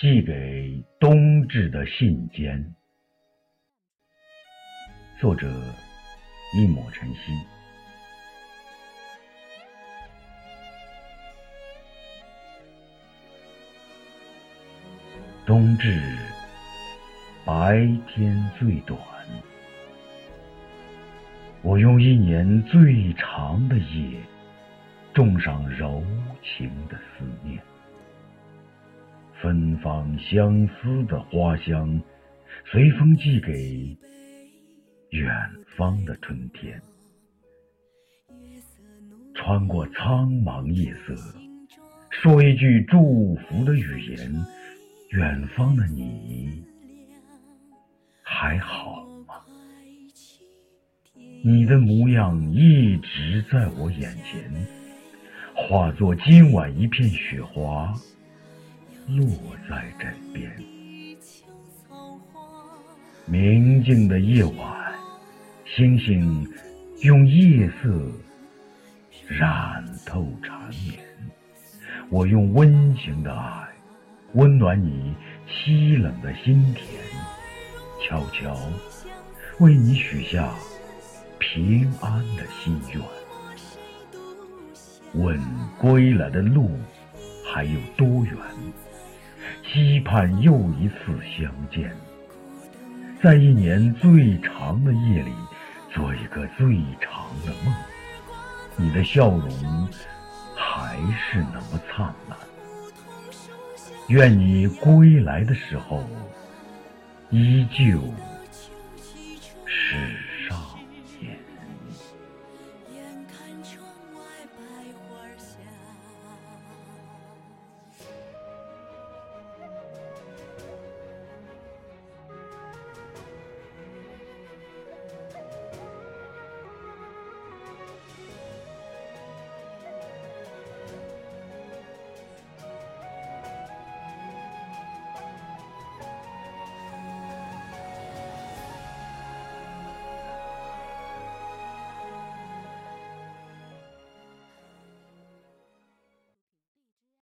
寄给冬至的信笺，作者一抹晨曦。冬至，白天最短，我用一年最长的夜，种上柔情的思念。芬芳相思的花香，随风寄给远方的春天。穿过苍茫夜色，说一句祝福的语言。远方的你还好吗？你的模样一直在我眼前，化作今晚一片雪花。落在枕边，明净的夜晚，星星用夜色染透缠绵。我用温情的爱，温暖你凄冷的心田，悄悄为你许下平安的心愿。问归来的路还有多远？期盼又一次相见，在一年最长的夜里，做一个最长的梦。你的笑容还是那么灿烂。愿你归来的时候，依旧。